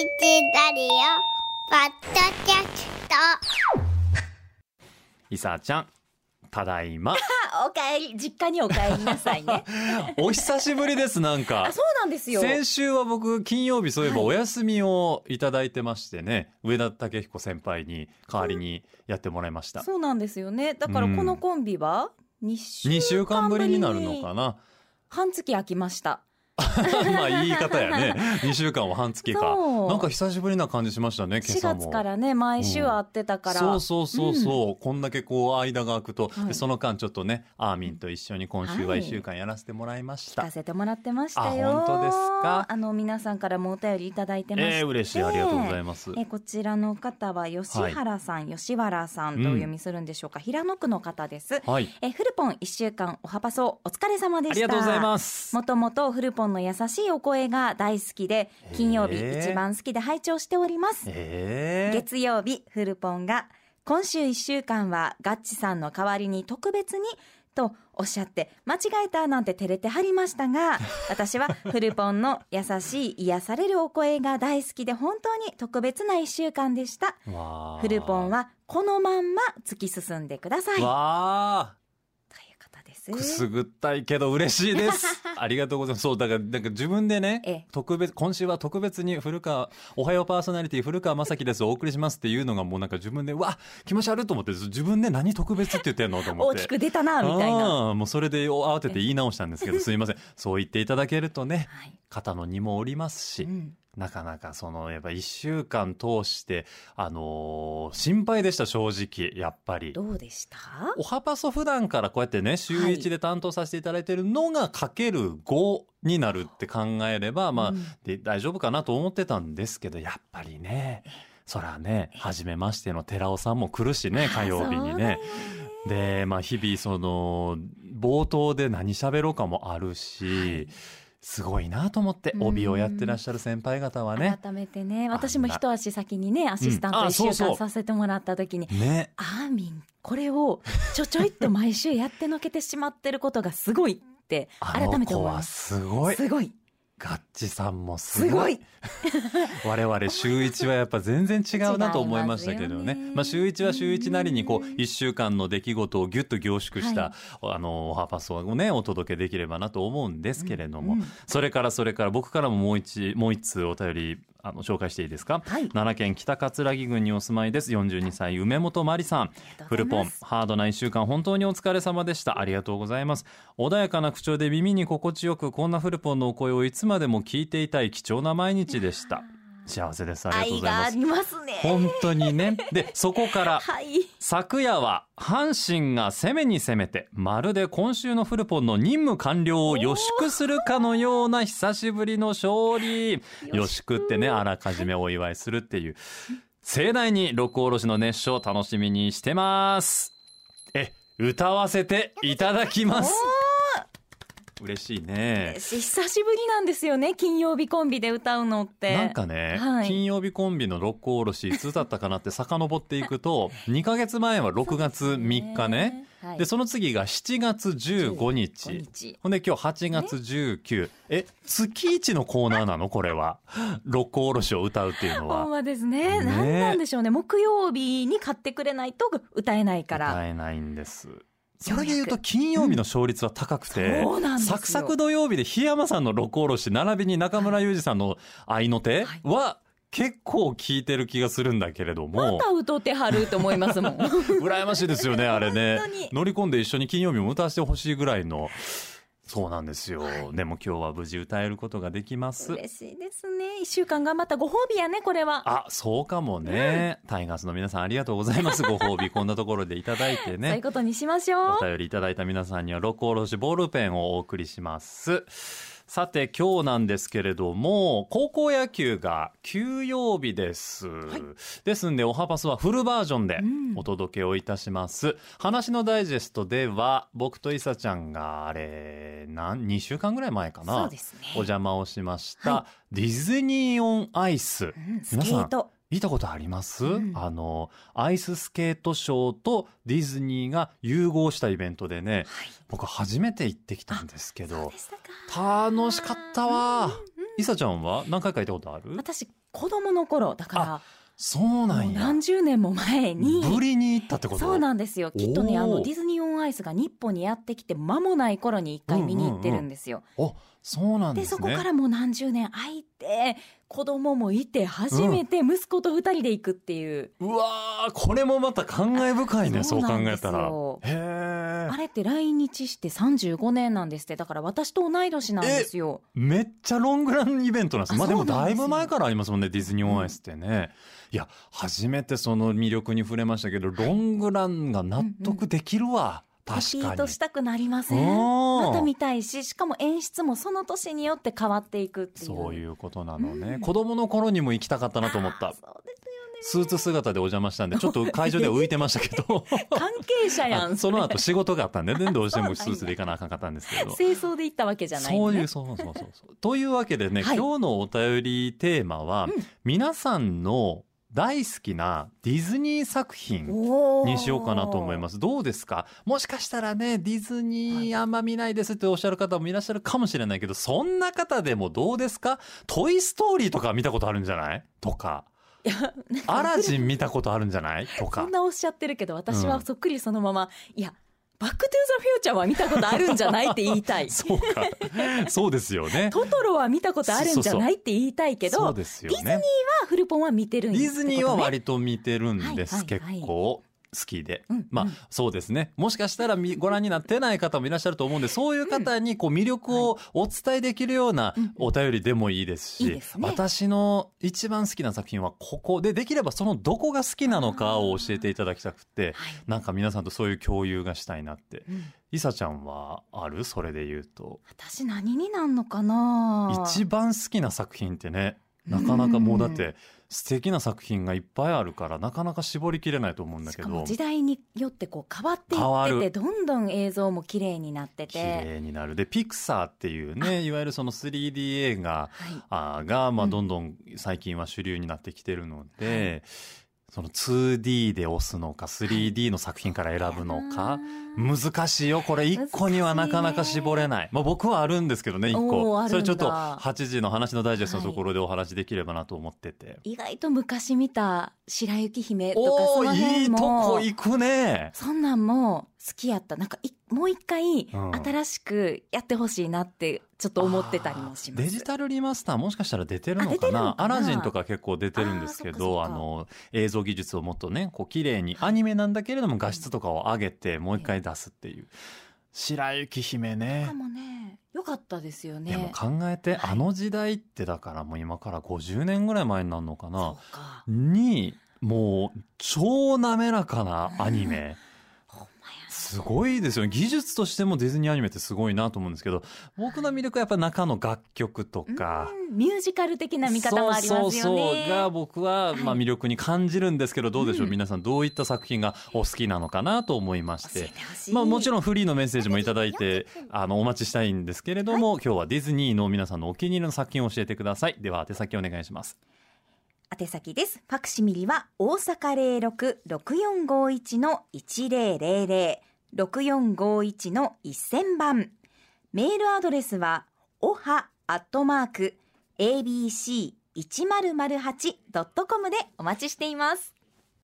ラリオポッドキャスト。いさちゃんただいま。あ おかえり実家にお帰りなさいね。お久しぶりですなんか。あそうなんですよ。先週は僕金曜日そういえばはい。お休みをいただいてましてね、上田武彦先輩に代わりにやってもらいました、そうなんですよね。だからこのコンビは2週2週間ぶりになるのなかな。半月空きました まあ言い方やね。2週間は半月か。なんか久しぶりな感じしましたね今4朝も。月からね毎週会ってたから、そうそうそうそう、こんだけこう間が空くと、はい。でその間ちょっとねアーミンと一緒に今週は1週間やらせてもらいました、聞かせてもらってましたよ。あ本当ですか？あの皆さんからもお便りいただいてまして、えー、嬉しい。ありがとうございます。えこちらの方は吉原さん、吉原さんとお読みするんでしょうか、平野区の方です。はい。えフルポン1週間おはパソお疲れ様でした。ありがとうございます。もともとフルポンの優しいお声が大好きで金曜日一番好きで拝聴しております。え。ー、月曜日フルポンが今週1週間はガッチさんの代わりに特別にとおっしゃって間違えたなんて照れてはりましたが 私はフルポンの優しい癒されるお声が大好きで本当に特別な1週間でした。フルポンはこのまんま突き進んでください。というわ方です。ーくすぐったいけど嬉しいですありがとうございます。そうだからなんか自分でねええ。特別今週は特別に古川おはようパーソナリティ古川雅樹ですお送りしますっていうのがもうなんか自分でうわ気持ち悪いと思って自分で何特別って言ってんのと思って。大きく出たなみたいな。もうそれで慌てて言い直したんですけどすいません。そう言っていただけるとねはい。肩の荷も下りますし、うんなかなかそのやっぱ1週間通してあのー心配でした正直やっぱり。どうでした？おはパソ普段からこうやってね週1で担当させていただいてるのがかける5になるって考えれば、まあうん。で大丈夫かなと思ってたんですけどやっぱりねそらね初めましての寺尾さんも来るしね火曜日にね。でまあ日々その冒頭で何喋ろうかもあるし、すごいなと思ってうん。帯をやってらっしゃる先輩方はね。改めてね私も一足先にねアシスタントうんあ1週間させてもらった時にね。アーミンこれをちょちょいっと毎週やってのけてしまってることがすごいって あ改めて思います。すごい。すごいガッチさんもすすごい。我々週一はやっぱ全然違うなと思いましたけどね。まあ週一は週一なりにこううん。1週間の出来事をギュッと凝縮した、あのおはパソをねお届けできればなと思うんですけれども、うんうん。それからそれから僕からももう一もう一通お便りあの紹介していいですか、はい。奈良県北葛城郡にお住まいです。42歳梅本真理さん。フルポンハードな1週間本当にお疲れ様でした。ありがとうございます。穏やかな口調で耳に心地よくこんなフルポンのお声をいつまでも聞いていたい貴重な毎日でした幸せです。ありがとうございます。ね。本当にね。でそこから はい。昨夜は阪神が攻めに攻めてまるで今週のフルポンの任務完了を予祝するかのような久しぶりの勝利。予祝ってねあらかじめお祝いするっていう。盛大に六甲おろしの熱唱楽しみにしてます。え歌わせていただきます嬉しいね。久しぶりなんですよね金曜日コンビで歌うのって。なんかね、はい。金曜日コンビの六甲おろしいつだったかなって遡っていくと 2ヶ月前は6月3日ね。はい。でその次が7月15日。15日。ほんで今日8月19え月一のコーナーなの？これは。六甲おろしを歌うっていうのほんはまですね。ね。何なんでしょうね。木曜日に買ってくれないと歌えないから。歌えないんですそれで言うと金曜日の勝率は高くて、そうなんサクサク土曜日で檜山さんの六甲おろし並びに中村裕二さんの愛の手は結構効いてる気がするんだけれども、また歌ってはると思いますもん。羨ましいですよねあれね。乗り込んで一緒に金曜日も歌わせてほしいぐらいのそうなんですよ、はい。でも今日は無事歌えることができます。嬉しいですね。一週間頑張ったご褒美やねこれは。あそうかもね、タイガースの皆さんありがとうございます。ご褒美こんなところでいただいてそういうねことにしましょう。お便りいただいた皆さんには六甲おろしボールペンをお送りしますさて今日なんですけれども高校野球が休養日です、ですんでおはパスはフルバージョンでうん。お届けをいたします、話のダイジェストでは僕とイサちゃんがあれ何2週間ぐらい前かな。そうですね。お邪魔をしました、はディズニーオンアイス。うんスケ皆さん見たことあります、うん。あのアイススケートショーとディズニーが融合したイベントでねはい。僕初めて行ってきたんですけど楽しかったわ。いさちゃんは何回か行ったことある？私子供の頃だからそうなんや。何十年も前にぶりに行ったってこと？そうなんですよ。きっとねあのディズニー・オン・アイスが日本にやってきて間もない頃に一回見に行ってるんですよ、おそうなんでですそねこからもう何十年空いて子供もいて初めて息子と二人で行くっていう、うわーこれもまた感慨深いねそう考えたら。あれって来日して35年なんですって。だから私と同い年なんですよ。めっちゃロングランイベントなんですあまあでもだいぶ前からありますもんねディズニー・オン・アイスってね、いや初めてその魅力に触れましたけどロングランが納得できるわ、リピ確かにートしたくなりません？うんまた見たいししかも演出もその年によって変わっていくっていう。そういうことなのね、うん。子供の頃にも行きたかったなと思った。そうですスーツ姿でお邪魔したんでちょっと 会場では浮いてましたけど。関係者やん。あその後れ仕事があったんでね。どうしてもスーツで行かなあかんかったんですけど。清掃で行ったわけじゃないのねそういう、そうそうそうそう。というわけでね、はい。今日のお便りテーマは、うん。皆さんの大好きなディズニー作品にしようかなと思います。どうですか？もしかしたらね、ディズニーあんま見ないですっておっしゃる方もいらっしゃるかもしれないけど、そんな方でもどうですか？トイストーリーとか見たことあるんじゃない？とか、いやアラジン見たことあるんじゃない？とか。そん。なおっしゃってるけど私うん。はそっくりそのまま、いやバックトゥーザフューチャーは見たことあるんじゃないって言いたい そうか。そうですよね。トトロは見たことあるんじゃないって言いたいけどそうですよね。フルポンは見てるんですディズニーは割と見てるんです、はいはいはい結構好きで、うんまあうんそうですね。もしかしたらみご覧になってない方もいらっしゃると思うんでそういう方にこう魅力をお伝えできるようなうんお便りでもいいですし、いいですね。私の一番好きな作品はここでできればそのどこが好きなのかを教えていただきたくてはい。なんか皆さんとそういう共有がしたいなって。うん。いさちゃんはある？それで言うと。私何になんのかな一番好きな作品ってねなかなかもうだって素敵な作品がいっぱいあるからなかなか絞りきれないと思うんだけど。時代によってこう変わっていっててどんどん映像も綺麗になって綺て、麗になる。でピクサーっていうねい。わゆるその 3D 映画はい、あーが、まあ、うん。どんどん最近は主流になってきてるので、その 2D で押すのか 3D の作品から選ぶのか、難しいよ。これ1個にはなかなか絞れない。まあ、僕はあるんですけどね1お個それちょっと8時の話のダイジェストのところでお話できればなと思ってて、意外と昔見た白雪姫とかそのいいとこ行くね。そんなんも好きやった。なんかいもう一回うん。新しくやってほしいなってちょっと思ってたりもします。デジタルリマスターもしかしたら出てるのかな？アラジンとか結構出てるんですけどあの映像技術をもっとねこう綺麗にアニメなんだけれども画質とかを上げてもう一回出すっていう。白雪姫ね。かもねよかったですよね。でも考えて、はい。あの時代ってだからもう今から50年ぐらい前になるのかそなうか。にもう超滑らかなアニメすごいですよね。技術としてもディズニーアニメってすごいなと思うんですけど僕の魅力はやっぱ中の楽曲とか。うんミュージカル的な見方もありますよね。そうそうが僕はまあはい魅力に感じるんですけどどうでしょう、うん。皆さんどういった作品がお好きなのかなと思いまして。しい。まあもちろんフリーのメッセージもいただいてあのお待ちしたいんですけれども、今日はディズニーの皆さんのお気に入りの作品を教えてください。では宛先お願いします。宛先です。ファクシミリは大阪06-6451の1000 6451の1000番。メールアドレスはおはアットマーク abc1008.com でお待ちしています。